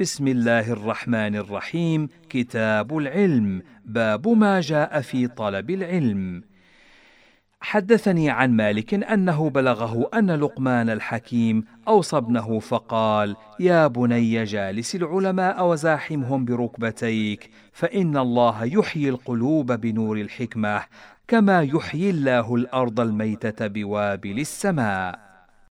بسم الله الرحمن الرحيم. كتاب العلم. باب ما جاء في طلب العلم. حدثني عن مالك أنه بلغه أن لقمان الحكيم أوصى ابنه فقال يا بني جالس العلماء وزاحمهم بركبتيك فإن الله يحيي القلوب بنور الحكمة كما يحيي الله الأرض الميتة بوابل السماء.